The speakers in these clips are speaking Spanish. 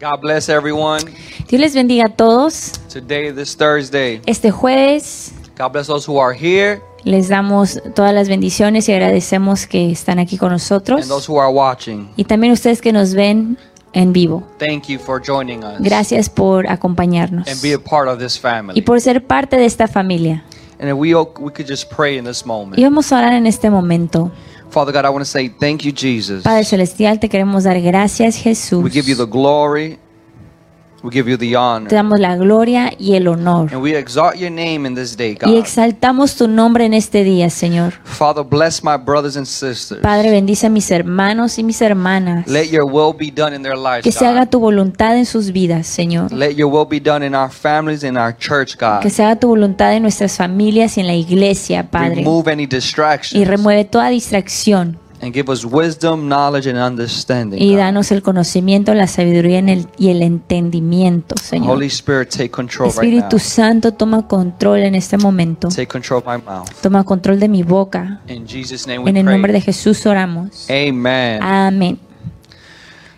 God bless everyone. Dios les bendiga a todos. Today, this Thursday, Este jueves God bless those who are here les damos todas las bendiciones y agradecemos que están aquí con and nosotros. those who are watching. Y también ustedes que nos ven en vivo. Thank you for joining us Gracias por acompañarnos and be a part of this y family. por ser parte de esta familia. And we we could just pray in this Y moment. vamos a orar en este momento. Father God, I want to say thank you, Jesus. Padre Celestial, te queremos dar gracias, Jesús. We give you the glory. We give you the Te honor. damos la gloria y el honor. And we exalt your name in this day, Y God. exaltamos tu nombre en este día, Señor. Father, bless my brothers and sisters. Padre, bendice a mis hermanos y mis hermanas. Let your will be done in their lives, Que se haga tu voluntad en sus vidas, Señor. Let your will be done in our families, in our church, God. Que se haga tu voluntad en nuestras familias y en la iglesia, Padre. Remove any Y distractions remueve toda distracción and give us wisdom, knowledge, and understanding. y danos el conocimiento, la sabiduría en el- y el entendimiento, Señor. Holy Spirit, take control right Espíritu. Santo, toma control en este momento. Take control of my mouth. Toma control de mi boca. In Jesus' name we En el nombre de pray. Jesús oramos. Amen. Amén.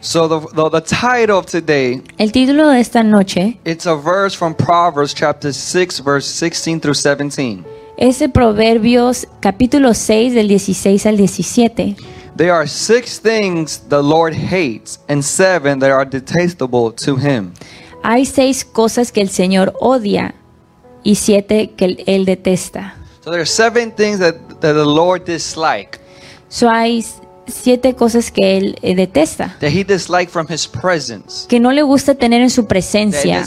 So the, the the title of today, El título de esta noche it's a verse from Proverbs chapter 6 verse 16 through 17. Es de Proverbios capítulo 6 del 16 al 17. There are six things the Lord hates and seven that are detestable to him. Hay seis cosas que el Señor odia y siete que él, él detesta. So there are seven things that, that the Lord dislike, So hay siete cosas que él eh, detesta, that he from his presence, que no le gusta tener en su presencia,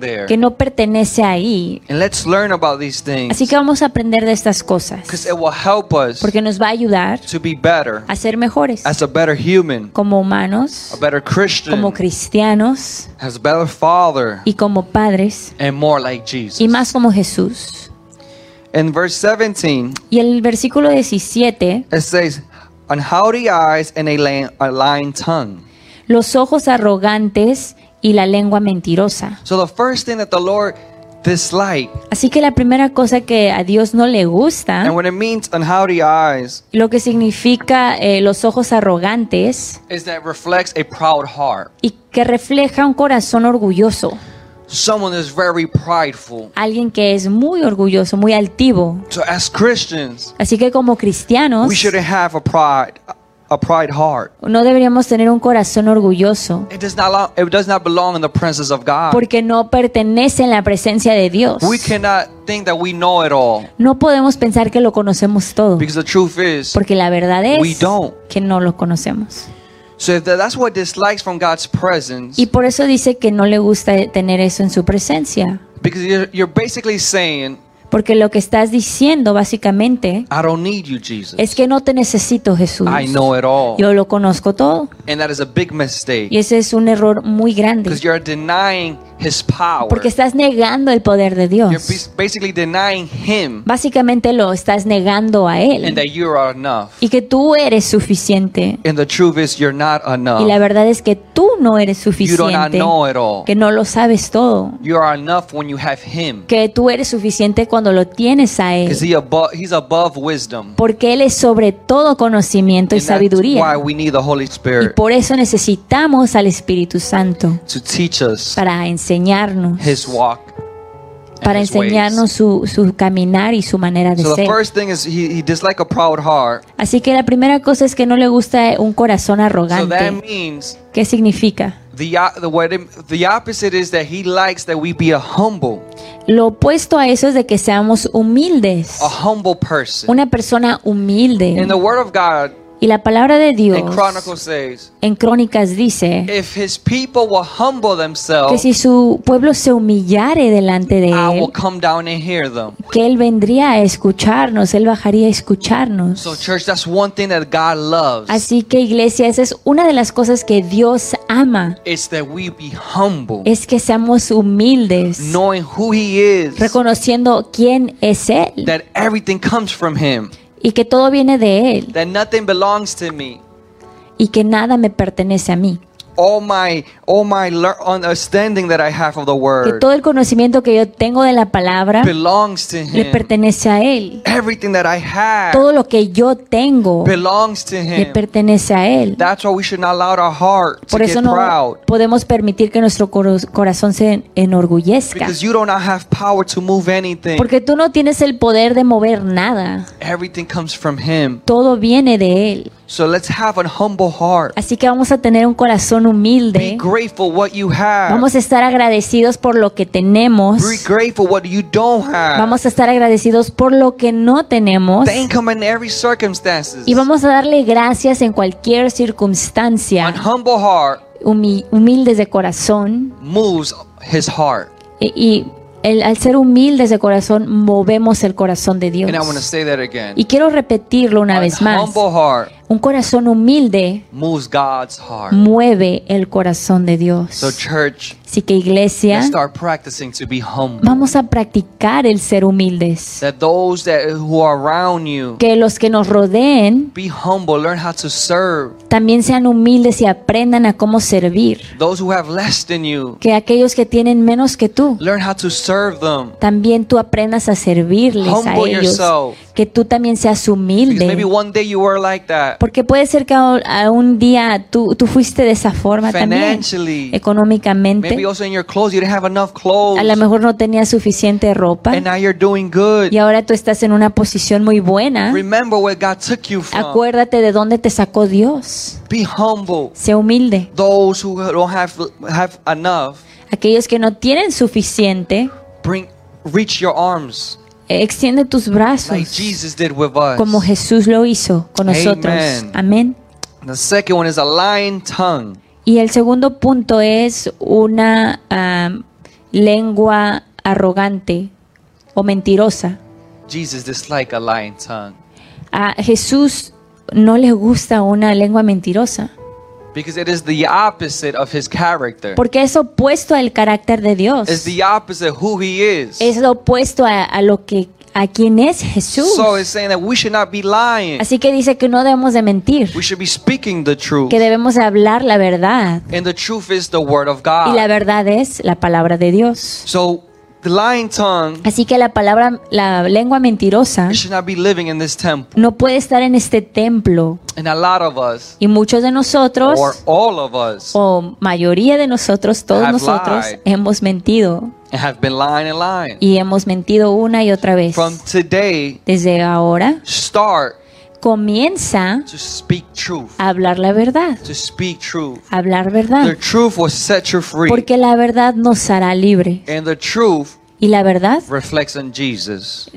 there. que no pertenece ahí. And let's learn about these things Así que vamos a aprender de estas cosas, because it will help us porque nos va a ayudar to be better a ser mejores as a better human, como a humanos, better Christian, como cristianos as a better father, y como padres and more like Jesus. y más como Jesús. In verse 17, Y el versículo 17, it says, "On haughty eyes and a, a lying tongue." los ojos arrogantes y la lengua mentirosa. So the first thing that the Lord disliked, Así que la primera cosa que a Dios no le gusta, and when it means unhaughty eyes, lo que significa eh, los ojos arrogantes is that reflects a proud heart. y que refleja un corazón orgulloso, Someone is very prideful. alguien que es muy orgulloso, muy altivo. So as Christians, Así que como cristianos we shouldn't have a pride, a pride heart. no deberíamos tener un corazón orgulloso It does not, lo- it does not belong in the presence of God. porque no pertenece en la presencia de Dios. We cannot think that we know it all No podemos pensar que lo conocemos todo because the truth is, porque la verdad We es don't. que no lo conocemos. So if that's what dislikes from God's presence, Y por eso dice que no le gusta tener eso en su presencia. because you're, you're basically saying, Porque lo que estás diciendo básicamente I don't need you, Jesus. es que no te necesito Jesús. I know it all. Yo lo conozco todo. And that is a big mistake Y ese es un error muy grande. because you're denying His power. Porque estás negando el poder de You're Dios. bas- basically denying Him Básicamente lo estás negando a and Él. that you are enough. Y que tú eres suficiente. And the truth is, you're not Y la enough. verdad es que tú no eres You do not suficiente. know it all. Que no lo sabes todo. You are enough when you have Him Que tú eres suficiente cuando lo tienes a Él. he above, He's above wisdom. Porque Él es sobre todo conocimiento y And sabiduría. why we need the Holy Y por eso necesitamos al Espíritu Santo to teach us para enseñarnos, His walk. para enseñarnos su, su caminar y su manera de So ser. first thing is he, he disliked a proud heart. Así que la primera cosa es que no le gusta un corazón arrogante. ¿Qué significa? The uh, the what the opposite is that he likes that we be a humble, Lo opuesto a eso es de que seamos humildes. a humble person. Una persona humilde. In the Word of God, Y la palabra de Dios en Crónicas dice if His people will humble que si su pueblo se humillare delante de I will él, come down and hear them. que él vendría a escucharnos, él bajaría a escucharnos. So, church, that's one thing that God loves. Así que iglesia, esa es una de las cosas que Dios ama, It's that we be humble, es que seamos humildes, knowing who He is, reconociendo quién es Él y que todo viene de Él that nothing belongs to me, y que nada me pertenece a mí. All my all my lear- understanding that I have of the Que word todo el conocimiento que yo tengo de la palabra belongs to le him. pertenece a Él. Everything that I have Todo lo que yo tengo belongs to le him. pertenece a Él. That's why we should not allow our heart to Por get eso no proud. podemos permitir que nuestro corazón se enorgullezca. Because you do not have power to move anything. Porque tú no tienes el poder de mover nada. Everything comes from him. Todo viene de Él. So let's have a humble heart. Así que vamos a tener un corazón Be humilde. grateful what you have. Vamos a estar agradecidos por lo que tenemos. Be grateful what you don't have. Vamos a estar agradecidos por lo que no tenemos. Thank him in every circumstances. Y vamos a darle gracias en cualquier circunstancia. An humble heart Humi- humildes de corazón. moves his heart. Y, y el- al ser humildes de corazón, movemos el corazón de Dios. And I want to say that again. Y quiero repetirlo una An vez más. humble heart Un corazón humilde moves God's heart. mueve el corazón de Dios. So church, Así que iglesia, let's start practicing to be humble. vamos a practicar el ser humildes. That those that who are around you Que los que nos rodeen be humble, learn how to serve. también sean humildes y aprendan a cómo servir. Those who have less than you, Que aquellos que tienen menos que tú, learn how to serve them. también tú aprendas a servirles a Humble ellos. yourself. Que tú también seas Because maybe humilde. one day you were like that. Porque puede ser que a un día tú, tú fuiste de esa forma también. Económicamente. A lo mejor no tenías suficiente ropa. And now you're doing good. Y ahora tú estás en una posición muy buena. Remember where God took you from. Acuérdate de dónde te sacó Dios. Be humble. Sé humilde. Those who don't have have enough, Aquellos que no tienen suficiente, reach your arms extiende tus like brazos Jesus did with us. como Jesús lo hizo con nosotros. Amen. Amén. The second one is a lying tongue. Y el segundo punto es una am, lengua arrogante o mentirosa. Jesus disliked a lying tongue A Jesús no le gusta una lengua mentirosa, because it is the opposite of his character. porque es opuesto al carácter de Dios. It's the opposite of who he is. Es lo opuesto a, a lo que a quien es Jesús. So it's saying that we should not be lying. Así que dice que no debemos de mentir, We should be speaking the truth. que debemos de hablar la verdad. And the truth is the word of Y la God. verdad es la palabra de Dios. So the lying tongue Así que la palabra, la lengua mentirosa should not be living in this temple. no puede estar en este templo. And a lot of us, Y muchos de nosotros, or all of us, o mayoría de nosotros, todos nosotros, lied. hemos mentido. have been lying and lying. Y hemos mentido una y otra vez. From today, Desde ahora, start comienza to speak truth. a hablar la verdad. Hablar verdad. Porque la verdad nos hará libre. And the truth Y la verdad reflects on Jesus.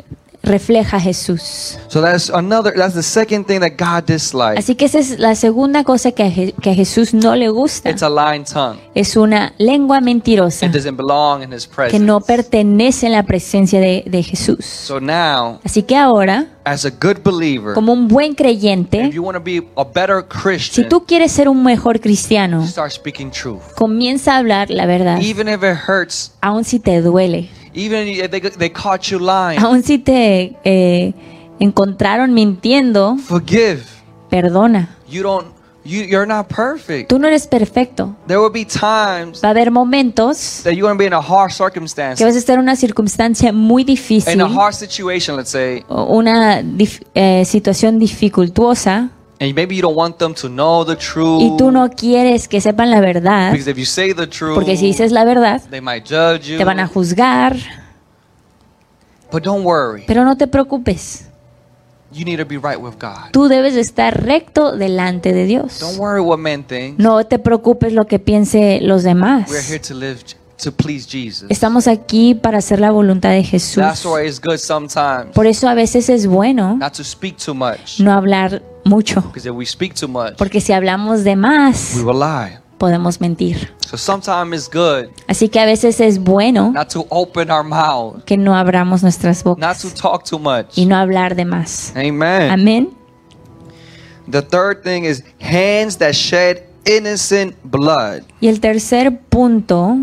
Refleja a Jesús. So that's another that's the second thing that God dislikes. Así que esa es la segunda cosa que a, Je- que a Jesús no le gusta. It's a lying tongue. Es una lengua mentirosa It doesn't belong in his que presence. no pertenece en la presencia de, de Jesús. So now, Así que ahora, as a good believer, como un buen if creyente, you want to be a better si Christian, tú quieres ser un mejor cristiano, start speaking truth. comienza a hablar la verdad, Even if it hurts, aun si te duele, even if they, they caught you lying, aun si te eh, encontraron mintiendo, forgive. perdona. You don't you you're not perfect. Tú no eres perfecto. There will be times Va a haber momentos that you're going to be in a hard que vas circumstance. a estar en una circunstancia muy difícil, In a hard situation, let's say, una dif- eh, situación dificultuosa, and maybe you don't want them to know the truth. y tú no quieres que sepan la verdad, Because if you say the truth, porque si dices la verdad, they might judge you. te van a juzgar, But don't worry. pero no te preocupes. You need to be right with God. Tú debes de estar recto delante de Dios. Don't worry what men think. No te preocupes lo que piense los We're demás. here to live to please Jesus. Estamos aquí para hacer la voluntad de That's Jesús. why it's good sometimes Por eso a veces es bueno not to speak too much. no hablar mucho, Because if we speak too much, porque si hablamos de más, we will lie. podemos mentir. So sometimes it's good Así que a veces es bueno not to open our mouth, que no abramos nuestras not bocas to talk too much. y no hablar de más. Amen. Amén. The third thing is hands that shed innocent blood. Y el tercer punto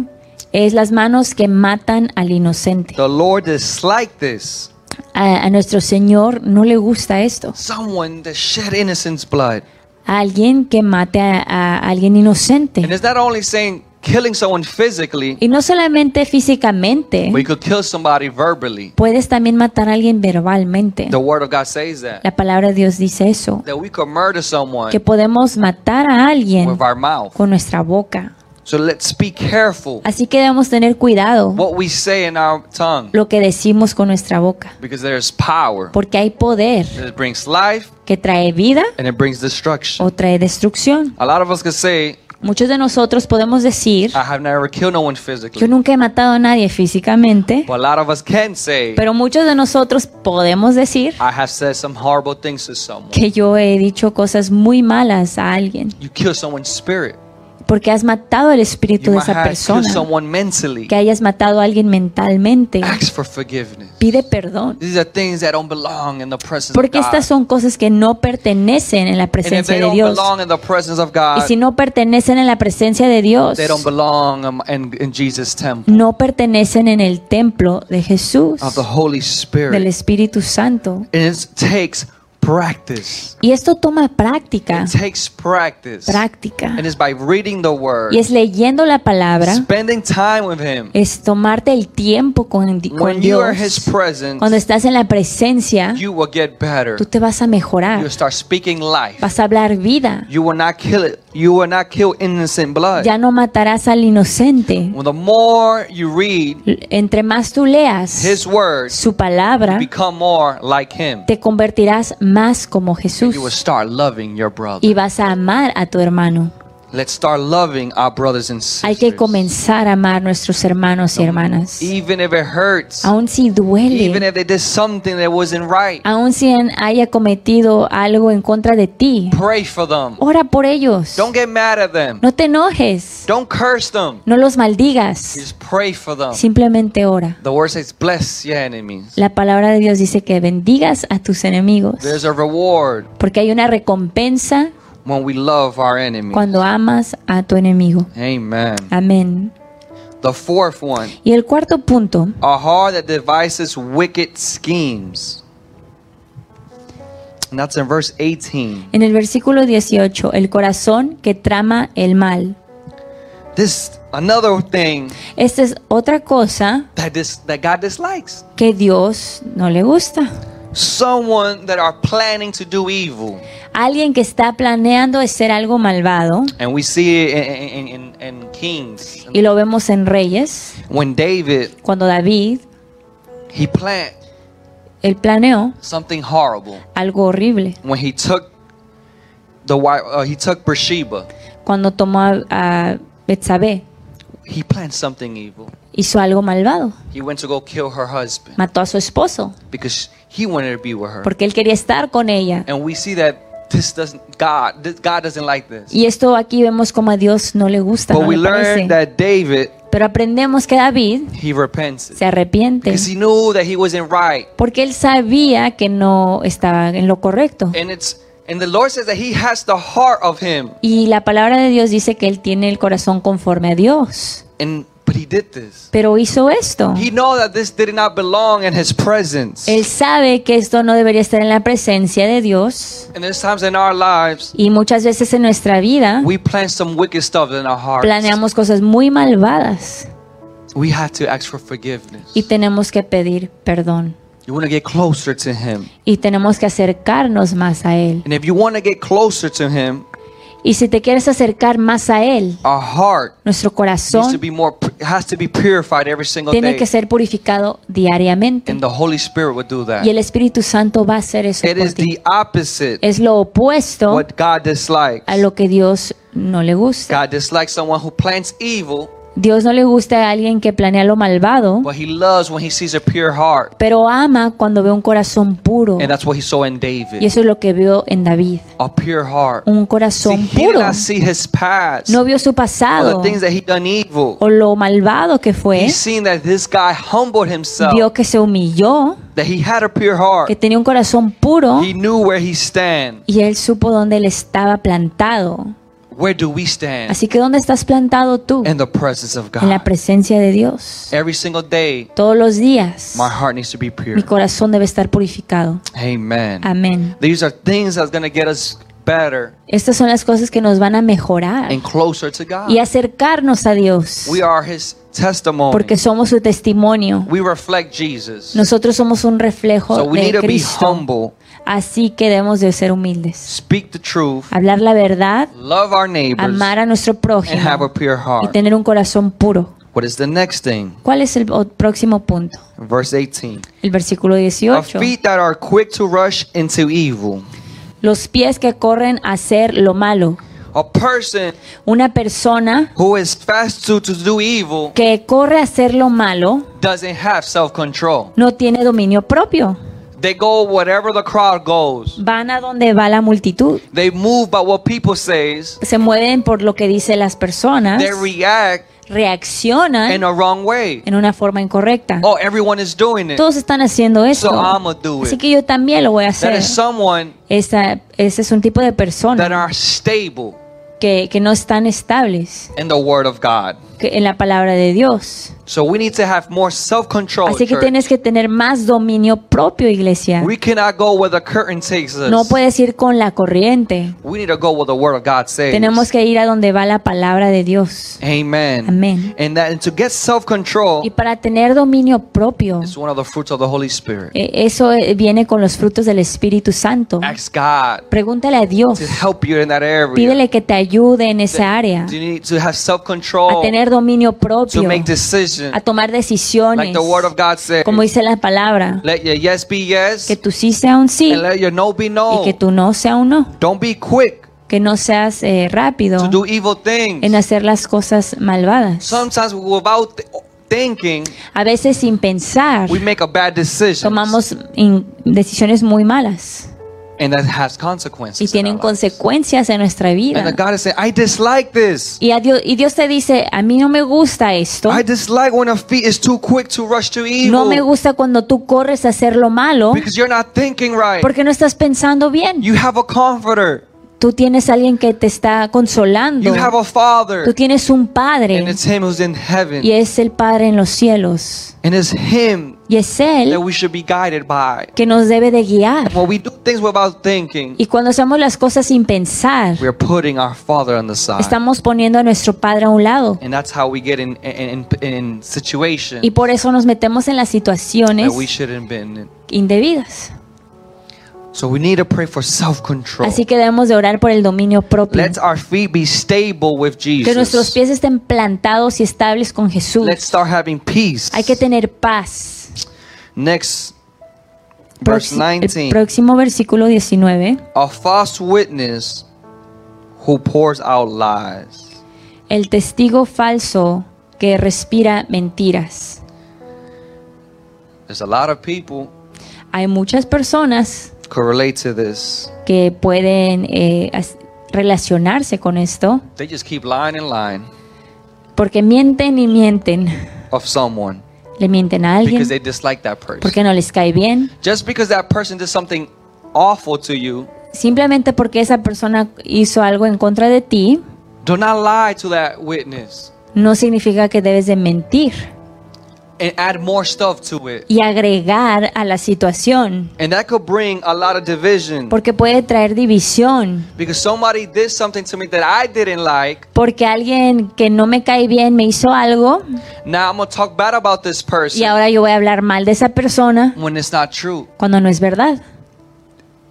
es las manos que matan al inocente. The Lord disliked this. A, a nuestro Señor no le gusta esto. Someone that shed innocent's blood. alguien que mate a, a alguien inocente. And it's not only saying killing someone physically, Y no solamente físicamente, but you could kill somebody verbally. puedes también matar a alguien verbalmente. The word of God says that. La palabra de Dios dice eso, That we could murder someone que podemos matar a alguien with our mouth. con nuestra boca. So let's be careful Así que debemos tener cuidado what we say in our tongue lo que decimos con nuestra boca, because there's power. porque hay poder It brings life que trae vida and it brings destruction. o trae destrucción. A lot of us could say, Muchos de nosotros podemos decir, I have never killed no one yo physically. nunca he matado a nadie físicamente, But a lot of us can say, pero muchos de nosotros podemos decir I have said some horrible things to someone. que yo he dicho cosas muy malas a alguien, You kill someone's spirit. Porque has matado el espíritu de esa persona, que hayas matado a alguien mentalmente. Pide perdón, These are things that don't belong in the presence of porque God. estas son cosas que no pertenecen en la presencia they de don't Dios. Y si no pertenecen en la presencia de Dios, no pertenecen en el templo de Jesús, of the Holy del. Espíritu Santo. Practice. Y esto toma práctica, It takes practice. práctica. And it's by reading the word, Y es leyendo la palabra, spending time with Him. es tomarte el tiempo con, con When you are His Dios. presence, Cuando estás en la presencia, you will get better. tú te vas a You mejorar, start speaking life. vas a hablar vida. You will not kill it. You will not kill innocent blood. Ya no matarás al inocente. Well, the more you read Entre más tú leas His word, su palabra, become more like Him. te convertirás más como Jesús y vas a amar a tu hermano. Let's start loving our brothers and Hay que sisters. comenzar a amar a nuestros hermanos y hermanas. Even if it hurts, Aun si even duele, if they did something that wasn't right, aun si haya cometido algo en contra de ti, pray for them. ora por ellos. Don't get mad at them. No te enojes, Don't curse them. no los maldigas, Just pray for them. simplemente ora. The word says, bless your enemies. La palabra de Dios dice que bendigas a tus enemigos, There's a reward porque hay una recompensa when we love our enemies. cuando amas a tu enemigo. Amen. Amén. The fourth one, Y el cuarto punto, a heart that devises wicked schemes. And that's in verse 18. en el versículo 18, el corazón que trama el mal. This another thing Esta es otra cosa that this that God dislikes. que Dios no le gusta. Someone that are planning to do evil. Alguien que está planeando hacer algo malvado, And we see it in, in, in, in Kings. y lo vemos en Reyes, When David, cuando David, he planned él planeó something horrible. algo horrible. When he took the wife, uh, he took. Cuando tomó a, a Betsabé, He planned something evil. hizo algo malvado. He went to go kill her husband Mató a su esposo, because he wanted to be with her. porque él quería estar con ella. And we see that this doesn't God this, God doesn't like this. Y esto aquí vemos como a Dios no le gusta, But no we le learn that David Pero aprendemos que David he repents se arrepiente, because he knew that he wasn't right. porque él sabía que no estaba en lo correcto. And it's and the Lord says that he has the heart of him. Y la palabra de Dios dice que él tiene el corazón conforme a Dios. And but he did this. Pero hizo esto. He know that this did not belong in his presence. Él sabe que esto no debería estar en la presencia de Dios. And there's times in our lives Y muchas veces en nuestra vida we plan some wicked stuff in our hearts. planeamos cosas muy malvadas We have to ask for forgiveness. y tenemos que pedir perdón. You want to get closer to him. Y tenemos que acercarnos más a Él. And if you want to get closer to him, Y si te quieres acercar más a Él, our heart nuestro needs to corazón be more has to be purified every single tiene day. que ser purificado diariamente. And the Holy Spirit will do that. Y el Espíritu Santo va a hacer eso It por is ti. the opposite Es lo opuesto what God dislikes. a lo que Dios no le gusta. God dislikes someone who plans evil, Dios no le gusta a alguien que planea lo malvado, but he loves when he sees a pure heart. pero ama cuando ve un corazón puro. And that's what he saw in Y David. eso es lo que vio en David. A pure heart. Un See, corazón he did puro. not see his past. No vio su or pasado the things that he done evil. o lo malvado que fue. He seen that this guy humbled himself. Vio que se humilló, That he had a pure heart. que tenía un corazón puro He knew where he stand. y él supo dónde él estaba plantado. Where do we stand? Así que ¿dónde estás plantado tú? In the presence of En la God. presencia de Dios. Every single day, Todos los días my heart needs to be pure. mi corazón debe estar purificado. Amen. Amén. These are things that's going to get us better Estas son las cosas que nos van a mejorar and closer to God. y acercarnos a Dios, We are His testimony. porque somos su testimonio. We reflect Jesus. Nosotros somos un reflejo So we need de to be Cristo. humble, Así que debemos de ser humildes. speak the truth, Hablar la verdad, love our neighbors, amar a nuestro and have prójimo a pure y heart. tener un corazón puro. What is the next thing? ¿Cuál es el próximo punto? Verse 18. El versículo A 18. feet that are quick to rush into evil. Los pies que corren a hacer lo malo. A person Una persona who is fast to, to do evil que corre a hacer lo malo doesn't have self control. no tiene dominio propio. They go wherever the crowd goes. Van a donde va la multitud. They move by what people says. Se mueven por lo que dicen las personas. They react Reaccionan in a wrong way. en una forma incorrecta. Oh, everyone is doing it. Todos están haciendo esto. So I'ma do Así it. que yo también lo voy a That hacer. is someone Esa, ese es un tipo de that persona are stable que, que no están estables in the word of God. que en la palabra de Dios. So we need to have more self control. Así que tienes que tener más dominio propio, iglesia. We cannot go where the curtain takes us. No puedes ir con la corriente. We need to go where the word of God says. Tenemos que ir a donde va la palabra de Dios. Amen. Amén. And that and to get self control Y para tener dominio propio, is one of the fruits of the Holy Spirit. eh, eso eh, viene con los frutos del Espíritu Santo. Ask God Pregúntale a Dios. to help you in that area. Pídele que te ayude en esa área. You need to have self A control tener dominio to propio. make decisions. A tomar Like decisiones. the word of God says. Como dice la palabra. Let your yes be yes Que tu sí sea un sí and let your no be y no. que tu no sea un no. Don't be quick Que no seas eh, rápido to do evil things. en hacer las cosas malvadas. Sometimes without th- thinking, A veces sin pensar we make a bad decision. tomamos decisiones muy malas And that has consequences. y tienen consecuencias en nuestra And vida. God is saying, I dislike this. Y, a Dios, y Dios te dice, a mí no me gusta esto. I dislike when a feet is too quick to rush to evil. No me gusta cuando tú corres a hacer lo malo Because you're not thinking right. porque no estás pensando bien. You have a comforter. Tú tienes a alguien que te está consolando. You have a Tú father. tienes un padre And it's him who's in heaven. y es el Padre en los cielos. And it's him Y es that Él we should be guided by. que nos debe de guiar. When we do things without thinking, Y cuando hacemos las cosas sin pensar, we're putting our father on the side. estamos poniendo a nuestro Padre a un lado. And that's how we get in in, in, in situations Y por eso nos metemos en las situaciones that we shouldn't be in. indebidas. So we need to pray for self-control. Así que debemos de orar por el dominio propio. Let our feet be stable with Que nuestros Jesus. pies estén plantados y estables con Jesús. Let's start having peace. Hay que tener paz. Next, verse Proxi- el 19. próximo versículo 19. A false witness who pours out lies. El testigo falso que respira mentiras. There's a lot of people Hay muchas personas could relate to this. que pueden eh, relacionarse con esto They just keep lying and lying porque mienten y mienten. of someone Le mienten a because alguien they dislike that person. porque no les cae bien. Just because that person did something awful to you, Simplemente porque esa persona hizo algo en contra de ti, do not lie to that witness no significa que debes de mentir and add more stuff to it. y agregar a la situación And that could bring a lot of division porque puede traer división. because somebody did something to me that I didn't like. Porque alguien que no me cae bien me hizo algo Now I'm to talk bad about this y person ahora yo voy a hablar mal de esa persona when it's not true. cuando no es verdad.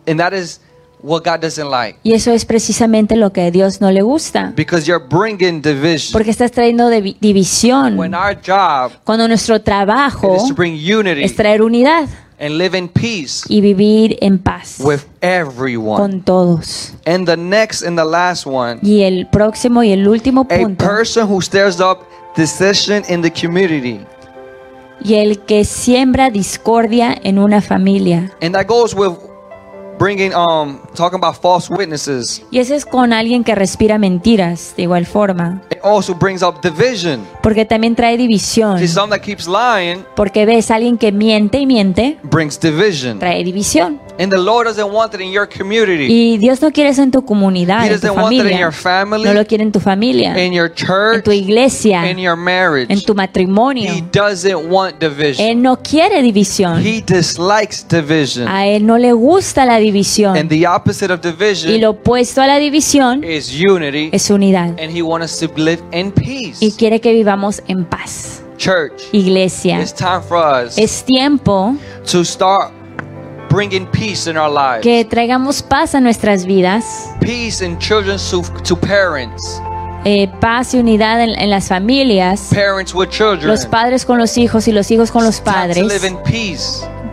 And that is what God doesn't like Y eso es precisamente lo que a Dios no le gusta. because you're bringing division. Porque estás trayendo divi- división. When our job Cuando nuestro trabajo is to bring unity es traer unidad and live in peace y vivir en paz with everyone. con todos. And the next and the last one, Y el próximo y el último a punto. person who stirs up decision in the community. Y el que siembra discordia en una familia. And that goes with bringing um talking about false witnesses. Y ese es con alguien que respira mentiras, de igual forma. It also brings up division. Porque también trae división. See, someone that keeps lying Porque ves a alguien que miente y miente, brings division. trae división. And the Lord doesn't want it in your community, Y Dios no quiere eso en tu comunidad, He en tu doesn't want it in familia. your family, No lo quiere en tu familia, in your en church, tu iglesia, in your marriage. en tu matrimonio. He doesn't want division. Él no quiere división. He dislikes division. A él no le gusta la división. And the opposite of Y lo opuesto a la división is unity. es unidad. And He wants us to live in peace. Y quiere que vivamos en paz. Church, Iglesia, it's time for us es tiempo to start bringing peace in our lives. que traigamos paz a nuestras vidas, Peace in children to, to parents, eh, paz y unidad en, en las familias, parents with children. los padres con los hijos y los hijos con los padres.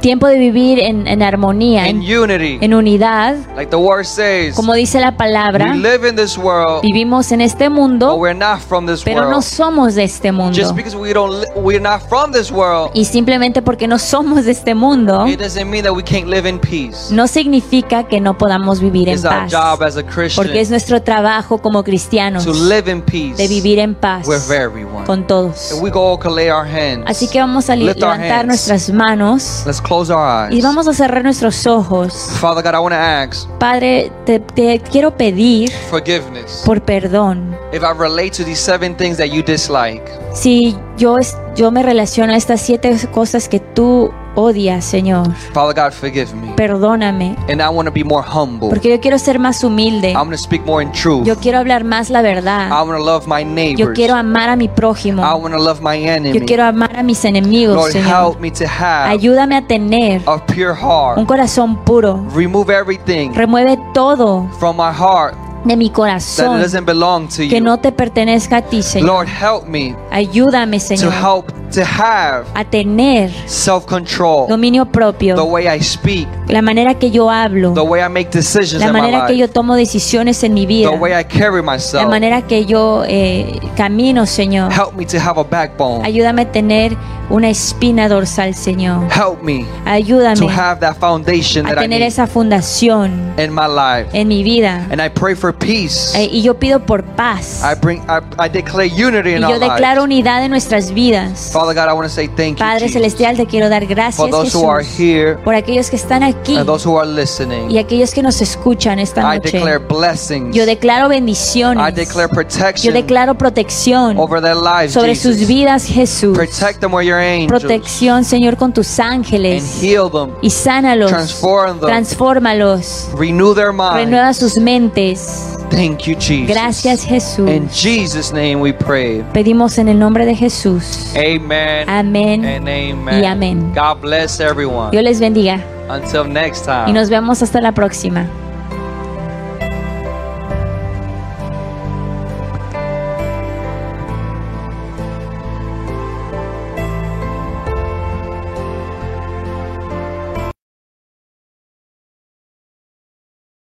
Tiempo de vivir en, en armonía, in en, unity. en unidad. Like the word says, Como dice la palabra, we live in this world, vivimos en este but mundo, we're not from this pero no world. somos de este mundo. Just because we don't, we're not from this world, Y simplemente porque no somos de este mundo, it doesn't mean that we can't live in peace. no significa que no podamos vivir en It's our paz. job as a Porque es Christian nuestro trabajo como cristianos to live in peace de vivir en paz with everyone. con todos. And we all can lay our hands. Así que vamos a our levantar hands. nuestras manos Let's close our eyes. y vamos a cerrar nuestros ojos. Father God, I want to ask Padre, te, te quiero pedir forgiveness por perdón. if I relate to these seven things that you dislike. Si yo, yo me relaciono a estas siete cosas que tú odias, Señor, Father God, forgive me. perdóname. And I want to be more humble. Porque yo quiero ser más humilde. I'm speak more in truth. Yo quiero hablar más la I verdad. want to love my Yo neighbors. quiero amar a mi prójimo. I want to love my enemy. Yo quiero amar a mis enemigos, Lord, Señor. help me to have Ayúdame a tener a pure un heart. corazón puro. Remove everything Remueve todo from my heart de mi that corazón doesn't belong to que you. no te pertenezca a ti, Señor. Lord, help me Ayúdame, to Señor, help to have a tener self-control. dominio The propio, way I speak, la manera que yo hablo, the way I make decisions la in my manera que life, yo tomo decisiones en mi the vida, way I carry la myself. manera que yo eh, camino, Señor. Help me to have a backbone. Ayúdame a tener una espina dorsal, Señor. Help me to Ayúdame have that foundation a that I tener need esa fundación in my life. en mi vida. And I pray for peace. Eh, y yo pido por paz. I bring I, I declare unity Y in yo our declaro lives. unidad en nuestras vidas. Father God, I want to say thank you Padre Jesus, Celestial, te quiero dar for gracias, those who are here por aquellos que están aquí and those who are y listening. aquellos que nos escuchan esta I noche. declare blessings. Yo declaro I bendiciones. declare Yo protection declaro protección over their lives, sobre sus vidas, Jesús. Protect them with your angels Protección, Señor, con tus and ángeles. heal them. Y sánalos. Transform them. Transfórmalos. Renew their minds. Renueva sus mentes. Thank you, Jesus. Gracias, Jesús. In Jesus' name we pray. Pedimos en el nombre de Jesús. Amen. Amén. And amen. y amén. God bless everyone. Dios les bendiga Until next time. y nos vemos hasta la próxima.